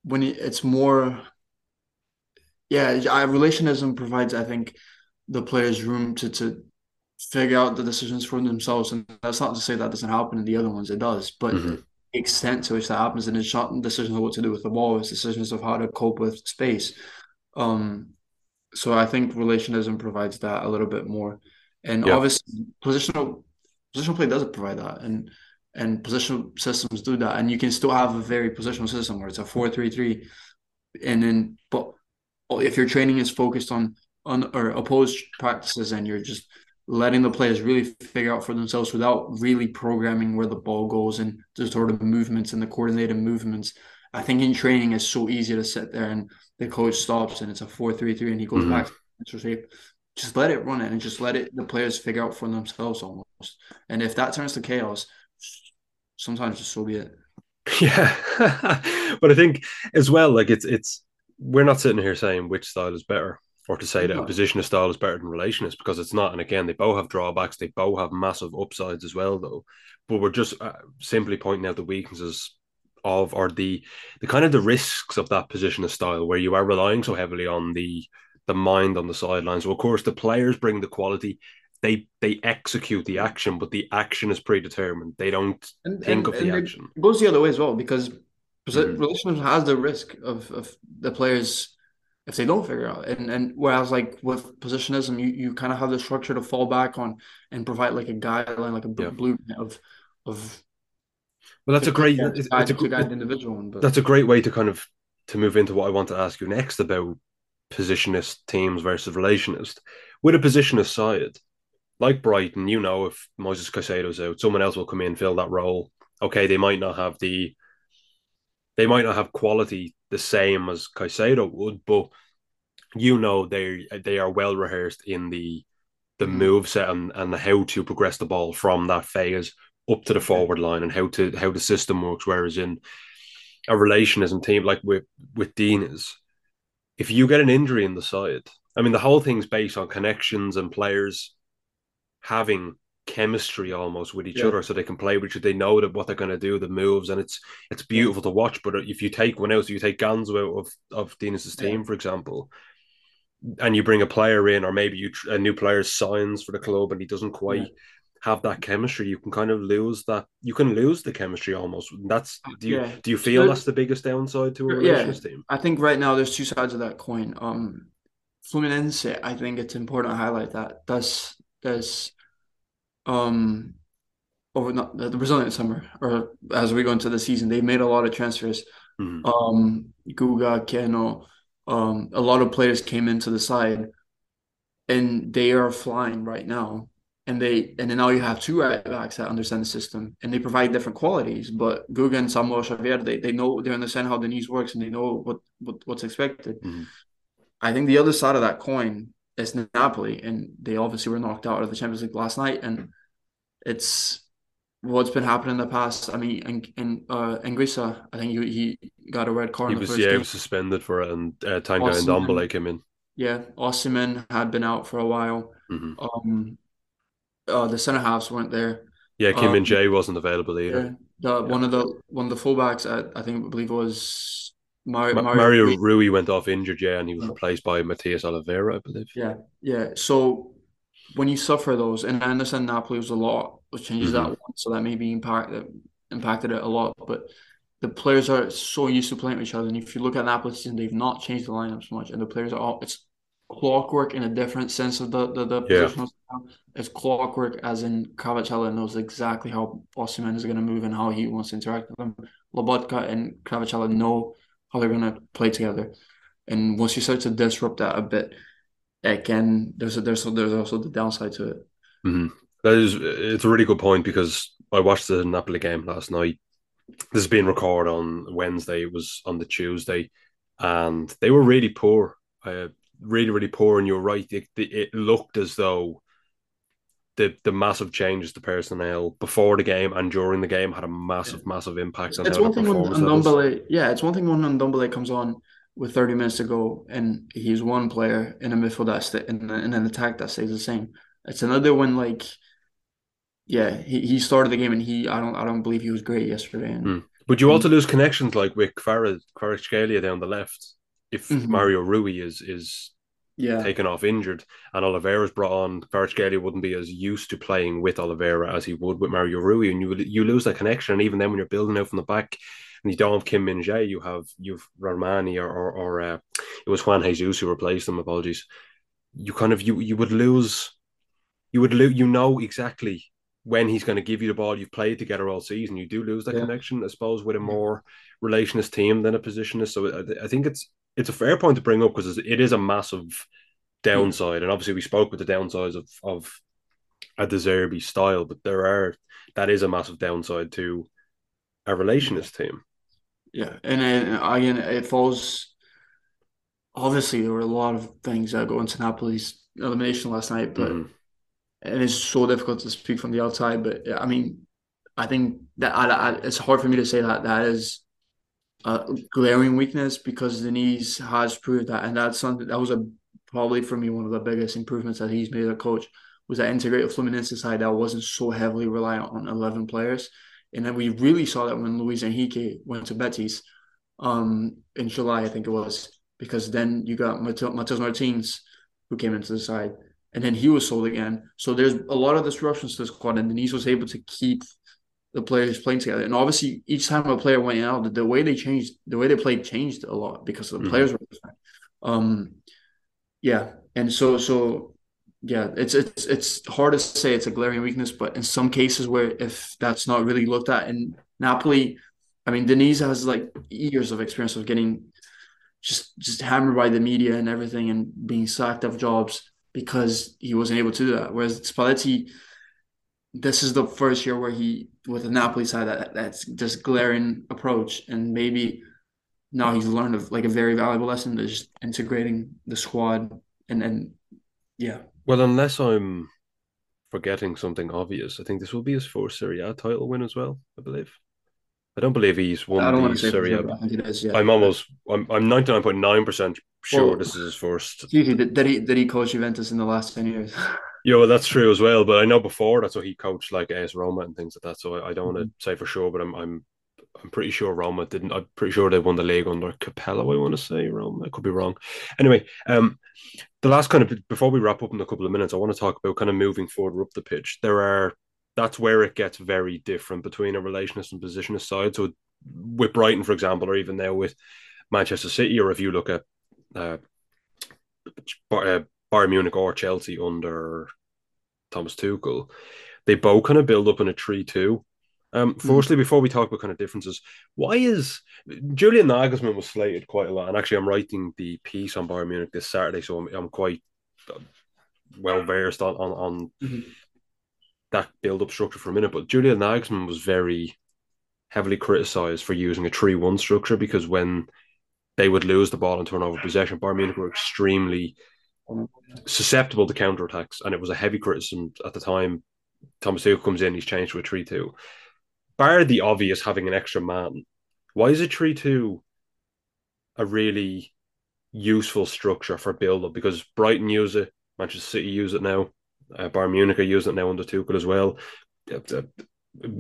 when it's more, yeah, I, relationism provides, I think, the players room to to figure out the decisions for themselves, and that's not to say that doesn't happen in the other ones. It does, but mm-hmm. Extent to which that happens, and it's not decisions of what to do with the ball, it's decisions of how to cope with space. Um, so I think relationism provides that a little bit more. And yeah. obviously, positional positional play doesn't provide that, and and positional systems do that, and you can still have a very positional system where it's a four three three, and then but if your training is focused on on or opposed practices and you're just letting the players really figure out for themselves without really programming where the ball goes and the sort of movements and the coordinated movements. I think in training it's so easy to sit there and the coach stops and it's a four three three and he goes mm-hmm. back to shape. Just let it run it and just let it the players figure out for themselves almost. And if that turns to chaos, sometimes just so be it. Yeah, but I think as well, like it's it's we're not sitting here saying which style is better or to say that a positionist style is better than relationist because it's not. And again, they both have drawbacks. They both have massive upsides as well, though. But we're just uh, simply pointing out the weaknesses of or the the kind of the risks of that positionist style where you are relying so heavily on the the mind on the sidelines. So of course, the players bring the quality. They they execute the action, but the action is predetermined. They don't and, think and, of the action. It goes the other way as well because mm-hmm. relationship has the risk of of the players if they don't figure out. And and whereas like with positionism, you, you kind of have the structure to fall back on and provide like a guideline, like a yeah. blueprint of of. Well, that's a great. It's, it's a, guide individual one, but... That's a great way to kind of to move into what I want to ask you next about positionist teams versus relationist. With a positionist side, like Brighton, you know, if Moises Caicedo's out, someone else will come in fill that role. Okay, they might not have the they might not have quality the same as Caicedo would, but you know they they are well rehearsed in the the mm. move set and, and how to progress the ball from that phase up to the forward line and how to how the system works. Whereas in a relationism team like with with Diniz, if you get an injury in the side, I mean the whole thing's based on connections and players having chemistry almost with each yeah. other so they can play with each. They know that what they're going to do, the moves, and it's it's beautiful yeah. to watch. But if you take one out, so you take Ganso out of, of Diniz's team, yeah. for example, and you bring a player in, or maybe you a new player signs for the club and he doesn't quite have that chemistry, you can kind of lose that. You can lose the chemistry almost. That's do you do you feel that's the biggest downside to a relations team? I think right now there's two sides of that coin. Um, Fluminense, I think it's important to highlight that. That's that's um over not the Brazilian summer or as we go into the season, they made a lot of transfers. Mm-hmm. Um, Guga, Keno, um, a lot of players came into the side, and they are flying right now. And they and then now you have two right backs that understand the system, and they provide different qualities. But Guga and Samuel Xavier, they, they know they understand how Diniz works, and they know what, what what's expected. Mm-hmm. I think the other side of that coin is Napoli, and they obviously were knocked out of the Champions League last night, and it's what's been happening in the past. I mean, in in uh, Anguissa, I think he, he got a red card. He was yeah, game. he was suspended for it, and uh, Tanguy Ndombele came in. Yeah, Osimhen had been out for a while. Mm-hmm. Um, uh, the centre halves weren't there. Yeah, Kim um, and Jay wasn't available either. Yeah, the, yeah. one of the one of the fullbacks, I, I think I believe was Mario, Ma- Mario, Mario Rui went off injured, yeah, and he was replaced by Matias Oliveira, I believe. Yeah, yeah. So when you suffer those, and I understand Napoli was a lot of changes mm-hmm. that one, so that maybe impact impacted it a lot. But the players are so used to playing with each other, and if you look at Napoli season, they've not changed the lineups much, and the players are all it's clockwork in a different sense of the the, the yeah. positional style. It's clockwork as in Kvara knows exactly how Osimhen is going to move and how he wants to interact with them. Lobotka and Kvara know how they're going to play together. And once you start to disrupt that a bit, again, there's a, there's a, there's also the downside to it. Mm-hmm. That is, it's a really good point because I watched the Napoli game last night. This is being recorded on Wednesday. It was on the Tuesday, and they were really poor. Uh, really, really poor. And you're right. It, it looked as though the the massive changes to personnel before the game and during the game had a massive, yeah. massive impact on it's one thing when Ndombele, yeah, it's one thing when Ndombele comes on with 30 minutes to go and he's one player in a midfield that's in, in an attack that stays the same. It's another one like yeah, he, he started the game and he I don't I don't believe he was great yesterday. And, mm. But you also lose connections like with Kvaratskhelia down the left if mm-hmm. Mario Rui is is yeah. taken off injured and Oliveira's brought on, Kvaratskhelia wouldn't be as used to playing with Oliveira as he would with Mario Rui, and you you lose that connection. And even then, when you're building out from the back, and you don't have Kim Min Jae, you have you've Rrahmani or or, or uh, it was Juan Jesus who replaced him. Apologies. You kind of you you would lose, you would lose. You know exactly when he's going to give you the ball. You've played together all season. You do lose that yeah. connection, I suppose, with a more relationist team than a positionist. So I, I think it's it's a fair point to bring up because it is a massive downside, and obviously we spoke with the downsides of of a De Zerbi style, but there are that is a massive downside to a relationist team. Yeah, and then again, it falls. Obviously, there were a lot of things that go into Napoli's elimination last night, but mm-hmm. and it's so difficult to speak from the outside. But I mean, I think that I, I, it's hard for me to say that that is a glaring weakness because Diniz has proved that, and that's something that was a probably for me one of the biggest improvements that he's made as a coach was that integrated Fluminense side that wasn't so heavily reliant on eleven players, and then we really saw that when Luis Henrique went to Betis, um, in July I think it was because then you got Matheus Martins who came into the side, and then he was sold again. So there's a lot of disruptions to the squad, and Diniz was able to keep the players playing together. And obviously, each time a player went out, the, the way they changed, the way they played changed a lot because the mm-hmm. players were different. Um, yeah, and so so yeah, it's it's it's hard to say it's a glaring weakness, but in some cases where if that's not really looked at, in Napoli, I mean, Diniz has like years of experience of getting just just hammered by the media and everything, and being sacked of jobs because he wasn't able to do that. Whereas Spalletti, this is the first year where he with the Napoli side that that's just glaring approach, and maybe now he's learned of like a very valuable lesson is integrating the squad and and yeah. Well, unless I'm forgetting something obvious, I think this will be his first Serie A title win as well. I believe. I don't believe he's won I don't the Serie A. I think it is, yeah. I'm almost. I'm. I'm ninety nine point nine percent sure well, this is his first. Did, did he? Did he coach Juventus in the last ten years? Yeah, well, that's true as well. But I know before that's what he coached like AS Roma and things like that. So I, I don't want to mm-hmm. say for sure, but I'm I'm I'm pretty sure Roma didn't. I'm pretty sure they won the league under Capello. I want to say Roma. I could be wrong. Anyway, um, the last kind of before we wrap up in a couple of minutes, I want to talk about kind of moving forward up the pitch. There are that's where it gets very different between a relationist and positionist side. So with Brighton, for example, or even now with Manchester City, or if you look at uh, uh Bayern Munich or Chelsea under Thomas Tuchel, they both kind of build up in a 3 2. Um, hmm. firstly, mm. before we talk about kind of differences, why is Julian Nagelsmann was slated quite a lot? And actually, I'm writing the piece on Bayern Munich this Saturday, so I'm, I'm quite uh, well versed on on, on mm-hmm. that build up structure for a minute. But Julian Nagelsmann was very heavily criticized for using a 3 1 structure because when they would lose the ball and turn over possession, Bayern Munich were extremely susceptible to counterattacks, and it was a heavy criticism at the time. Thomas Tuchel comes in, he's changed to a 3 2. Bar the obvious having an extra man, why is a 3 2 a really useful structure for build up? Because Brighton use it, Manchester City use it now, uh, Munich are using it now under Tuchel as well. Uh,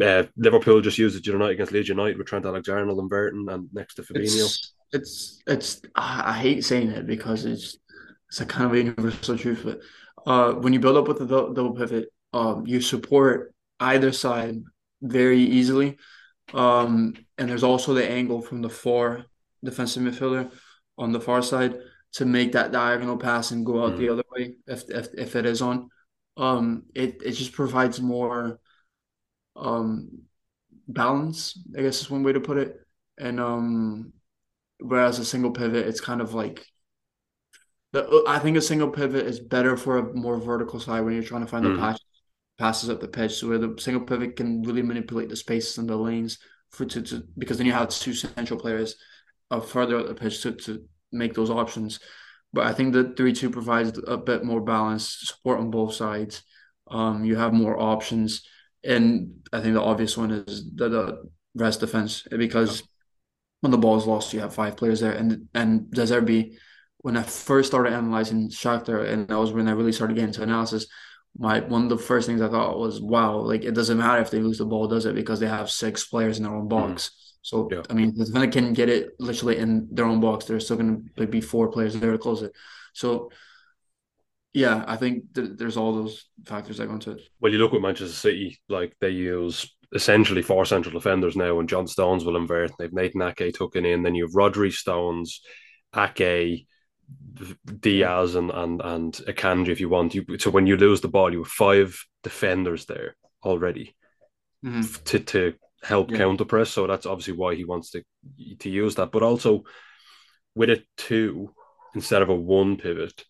uh, Liverpool just used it tonight against Leeds United with Trent Alexander and Verton and next to Fabinho. It's, it's, it's I hate saying it because it's it's a kind of a universal truth. But uh, when you build up with a double pivot, um, you support either side very easily. Um, and there's also the angle from the far defensive midfielder on the far side to make that diagonal pass and go out mm-hmm. the other way if, if if it is on. Um, it it just provides more um balance. I guess is one way to put it. And um, whereas a single pivot, it's kind of like the, I think a single pivot is better for a more vertical side when you're trying to find mm. the patch, passes up the pitch, so where the single pivot can really manipulate the spaces and the lanes for to, to because then you have two central players uh, further up the pitch to, to make those options. But I think the three two provides a bit more balance, support on both sides. Um, you have more options, and I think the obvious one is the, the rest defense because when the ball is lost, you have five players there, and and De Zerbi when I first started analyzing Shakhtar, and that was when I really started getting into analysis. My one of the first things I thought was, wow, like it doesn't matter if they lose the ball, does it? Because they have six players in their own mm-hmm. box. Mm-hmm. So yeah. I mean, the defender can get it literally in their own box. There's still going to be four players there to close it. So yeah, I think th- there's all those factors that go into it. Well, you look at Manchester City, like they use essentially four central defenders now, and John Stones will invert. They've Nathan Ake tucking in, then you have Rodri Stones, Ake, Diaz and and and Akanji if you want. You so when you lose the ball, you have five defenders there already mm-hmm. to to help yeah. counter press. So that's obviously why he wants to to use that. But also with a two instead of a one pivot,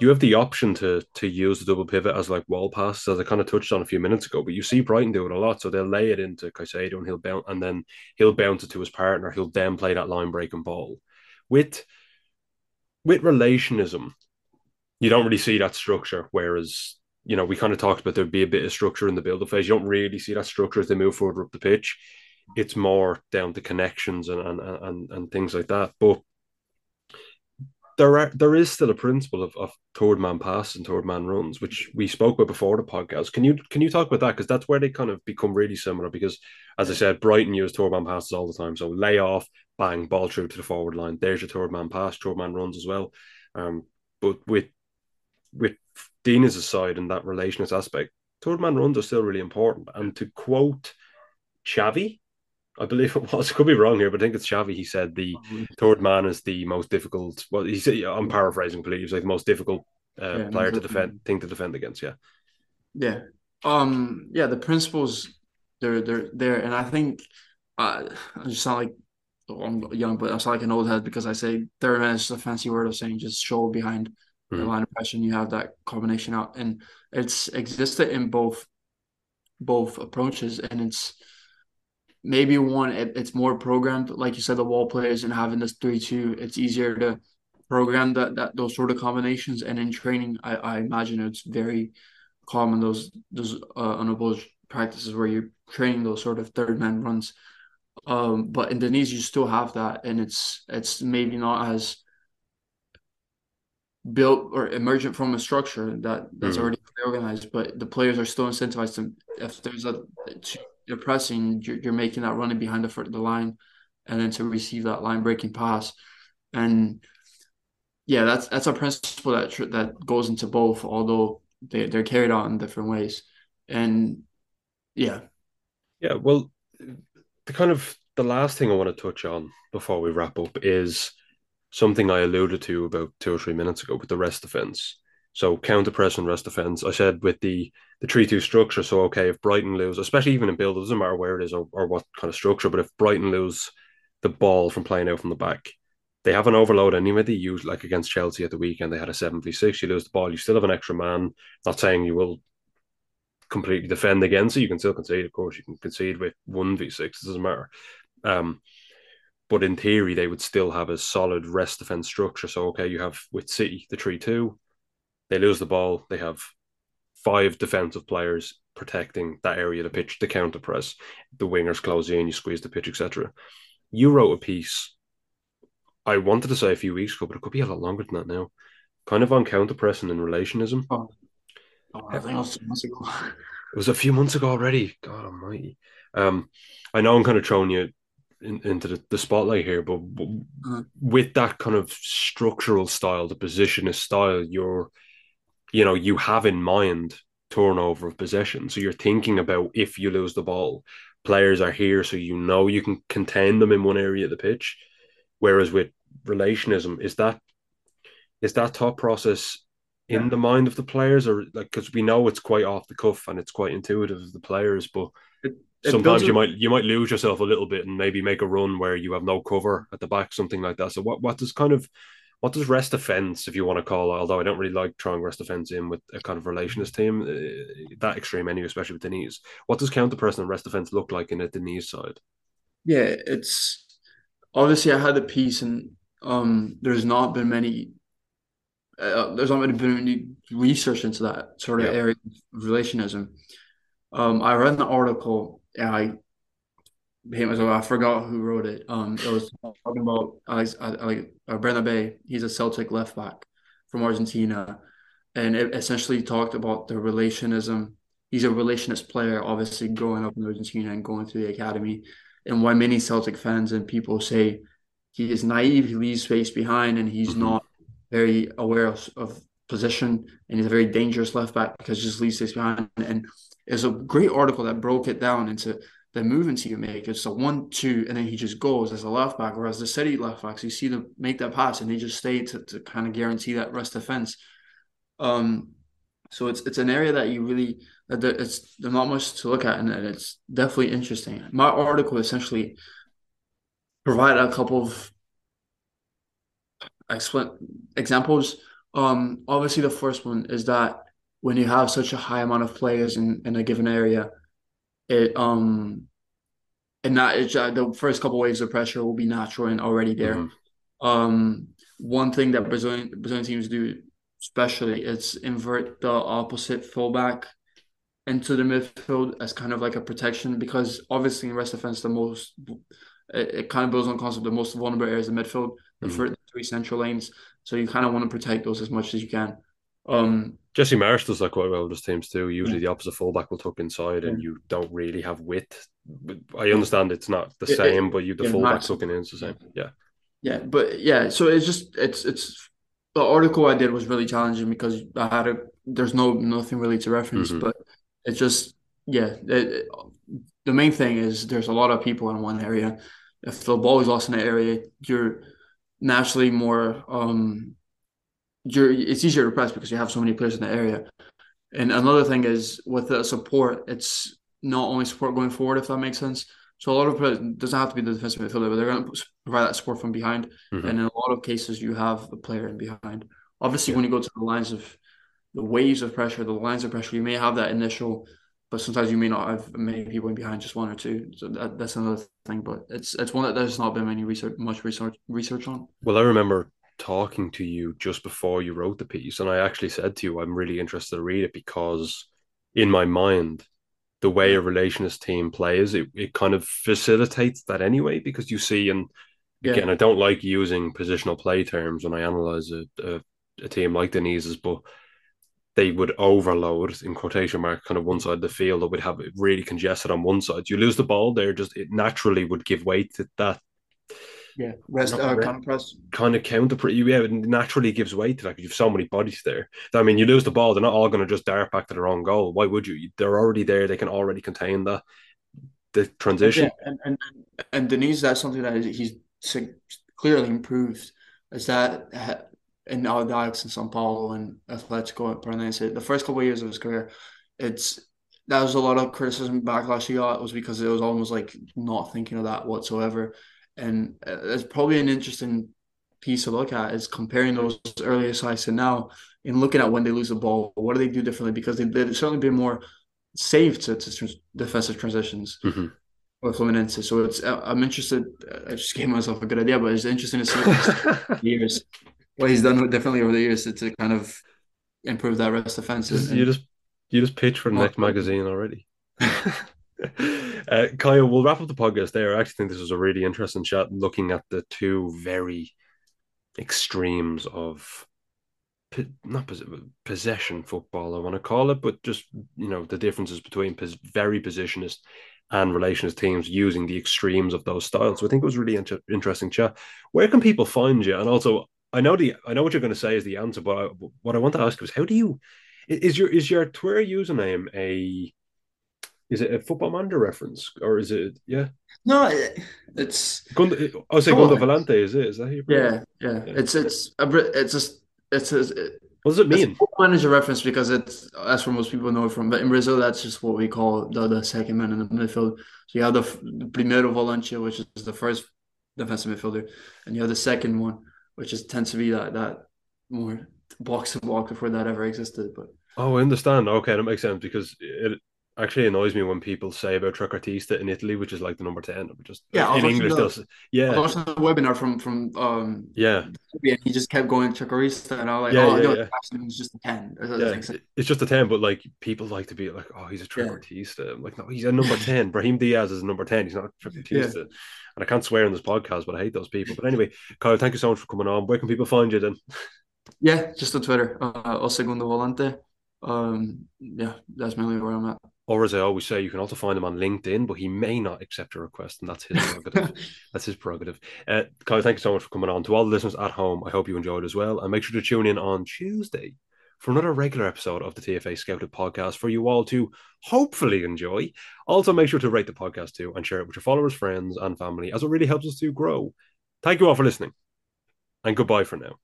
you have the option to to use the double pivot as like wall pass, as I kind of touched on a few minutes ago. But you see Brighton do it a lot, so they'll lay it into Caicedo and he'll bounce, and then he'll bounce it to his partner. He'll then play that line breaking ball with with relationism. You don't really see that structure, whereas you know we kind of talked about there'd be a bit of structure in the build up phase. You don't really see that structure as they move further up the pitch. It's more down to connections and and and, and things like that. But there are there is still a principle of, of third man pass and third man runs, which we spoke about before the podcast. Can you can you talk about that? Because that's where they kind of become really similar. Because as I said, Brighton use third man passes all the time. So lay off, bang, ball through to the forward line. There's your third man pass, third man runs as well. Um, but with with Diniz's side and that relationist aspect, third man runs are still really important. And to quote Xavi, I believe it was. Could be wrong here, but I think it's Xavi. He said the third man is the most difficult. Well, he said I'm paraphrasing completely. He's like the most difficult uh, yeah, player to defend, thing to defend against. Yeah. Yeah. Um. Yeah. The principles, they're they're there, and I think uh, I just sound like I'm young, but I sound like an old head because I say third man is just a fancy word of saying just show behind mm. the hmm. line of pressure. You have that combination out, and it's existed in both both approaches, and it's maybe one it, it's more programmed like you said the wall players and having this 3-2 it's easier to program that, that those sort of combinations and in training i, I imagine it's very common those those uh, unopposed practices where you're training those sort of third man runs um but in Diniz you still have that and it's it's maybe not as built or emergent from a structure that that's mm. already organized but the players are still incentivized to if there's a you're pressing, you're, you're making that running behind the the line, and then to receive that line breaking pass, and yeah, that's that's a principle that that goes into both, although they they're carried out in different ways, and yeah, yeah. Well, the kind of the last thing I want to touch on before we wrap up is something I alluded to about two or three minutes ago with the rest defense. So counter press and rest defense. I said with the the three two structure. So okay, if Brighton lose, especially even in build, it doesn't matter where it is or, or what kind of structure. But if Brighton lose the ball from playing out from the back, they have an overload anyway. They use like against Chelsea at the weekend, they had a seven v six. You lose the ball, you still have an extra man. Not saying you will completely defend against it. You can still concede, of course. You can concede with one v six. It doesn't matter. Um, but in theory, they would still have a solid rest defense structure. So okay, you have with City the three two they lose the ball. They have five defensive players protecting that area of the pitch, the counter press, the wingers close in, you squeeze the pitch, etc. You wrote a piece. I wanted to say a few weeks ago, but it could be a lot longer than that now. Kind of on counter pressing and relationism. Oh, oh I think it was months ago. it was a few months ago already. God Almighty. Um, I know I'm kind of throwing you in, into the, the spotlight here, but, uh-huh. with that kind of structural style, the positionist style, you're you know you have in mind turnover of possession. So you're thinking about if you lose the ball, players are here, so you know you can contain them in one area of the pitch. Whereas with relationism, is that is that thought process in yeah. the mind of the players, or like because we know it's quite off the cuff and it's quite intuitive of the players, but it, it sometimes you might you might lose yourself a little bit and maybe make a run where you have no cover at the back, something like that. So what what does kind of what does rest defense, if you want to call it, although I don't really like throwing rest defense in with a kind of relationist team, uh, that extreme anyway, especially with Diniz. What does counter press and rest defense look like in a Diniz side? Yeah, it's obviously I had a piece, and um, there's not been many. Uh, there's not really been any research into that sort of yeah. area of relationism. Um, I read an article and I as well. I forgot who wrote it. Um, it was talking about Alex, like uh, Bernabei. He's a Celtic left back from Argentina, and it essentially talked about the relationism. He's a relationist player, obviously growing up in Argentina and going through the academy, and why many Celtic fans and people say he is naive, he leaves space behind, and he's mm-hmm. not very aware of, of position, and he's a very dangerous left back because he just leaves space behind. And it's a great article that broke it down into the movements you make. It's a one, two, and then he just goes as a left back. Whereas the city left backs, you see them make that pass and they just stay to, to kind of guarantee that rest defense. Um, so it's it's an area that you really that it's there's not much to look at, and it's definitely interesting. My article essentially provided a couple of explain examples Um, obviously the first one is that when you have such a high amount of players in, in a given area, it um and that it's uh, the first couple waves of pressure will be natural and already there. Mm-hmm. Um, one thing that Brazilian Brazilian teams do, especially, is invert the opposite fullback into the midfield as kind of like a protection because obviously in rest defense the most it, it kind of builds on concept the most vulnerable areas of midfield, the mm-hmm. Three central lanes. So you kind of want to protect those as much as you can. Um, Jesse Marsch does that quite well with his teams too. Usually yeah. the opposite fullback will tuck inside and you don't really have width. I understand it's not the same, it, but you the yeah, fullback tucking in is the same. Yeah. Yeah, but yeah, so it's just it's it's the article I did was really challenging because I had a there's no nothing really to reference, mm-hmm. but it's just yeah. It, the main thing is there's a lot of people in one area. If the ball is lost in that area, you're naturally more um you're it's easier to press because you have so many players in the area. And another thing is with the support, it's not only support going forward, if that makes sense. So a lot of players doesn't have to be the defensive midfielder, but they're going to provide that support from behind. Mm-hmm. And in a lot of cases, you have the player in behind. Obviously, yeah. when you go to the lines of the waves of pressure, the lines of pressure, you may have that initial, but sometimes you may not have many people in behind, just one or two. So that, that's another thing. But it's it's one that there's not been many research, much research research on. Well, I remember talking to you just before you wrote the piece, and I actually said to you, I'm really interested to read it because in my mind, the way a relationist team plays, it, it kind of facilitates that anyway, because you see, and yeah. again, I don't like using positional play terms when I analyze a, a, a team like Diniz's, but they would overload in quotation mark kind of one side of the field or would have it really congested on one side. You lose the ball there, just it naturally would give weight to that yeah, rest uh, counter press. Kind of counter, yeah, it naturally gives weight to that because you've so many bodies there. I mean, you lose the ball, they're not all going to just dart back to their own goal. Why would you? They're already there. They can already contain the the transition. Yeah, and, and and Diniz, that's something that he's clearly improved. Is that in Audax and São Paulo and Atletico and Paranaense, the first couple of years of his career, it's that was a lot of criticism backlash he got was because it was almost like not thinking of that whatsoever and uh, it's probably an interesting piece to look at is comparing those earlier sides to now and looking at when they lose the ball. What do they do differently? Because they, they've certainly been more safe to, to trans- defensive transitions mm-hmm. with Fluminense. So it's I'm interested. I just gave myself a good idea, but it's interesting to see years what he's done differently over the years to, to kind of improve that rest defense. You just you just pitch for the next magazine already. uh, Caio, we'll wrap up the podcast there. I actually think this was a really interesting chat looking at the two very extremes of not possession football, I want to call it, but just you know the differences between pos- very positionist and relationist teams using the extremes of those styles. So I think it was really inter- interesting chat. Where can people find you? And also, I know the I know what you're going to say is the answer, but I, what I want to ask is how do you is your is your Twitter username a is it a football manager reference or is it yeah? No, it's. Gund- I'll say Gundo Volante. Is it? Is that your yeah, yeah, yeah, It's it's a it's just it's a. It, what does it mean? manager reference because it's that's where most people know it from. But in Brazil, that's just what we call the, the second man in the midfield. So you have the, the primero volante, which is the first defensive midfielder, and you have the second one, which is tends to be that that more box to box before that ever existed. But oh, I understand. Okay, that makes sense because it actually annoys me when people say about trequartista in Italy, which is like the number ten. Just yeah, in English, the, does yeah. I watching a webinar from from um yeah, and he just kept going trequartista, and I was like, yeah, oh, yeah, no, yeah. it's just a ten. Yeah, it's just a ten, but like people like to be like, oh, he's a trequartista. Yeah. like, no, he's a number ten. Brahim Diaz is a number ten. He's not a trequartista. Yeah. And I can't swear on this podcast, but I hate those people. But anyway, Caio, thank you so much for coming on. Where can people find you then? Yeah, just on Twitter, uh, O Segundo Volante. Um, yeah, that's mainly where I'm at. Or as I always say, you can also find him on LinkedIn, but he may not accept a request, and that's his prerogative. that's his prerogative. Uh, Caio, thank you so much for coming on. To all the listeners at home, I hope you enjoyed as well. And make sure to tune in on Tuesday for another regular episode of the TFA Scouted podcast for you all to hopefully enjoy. Also, make sure to rate the podcast too and share it with your followers, friends, and family, as it really helps us to grow. Thank you all for listening, and goodbye for now.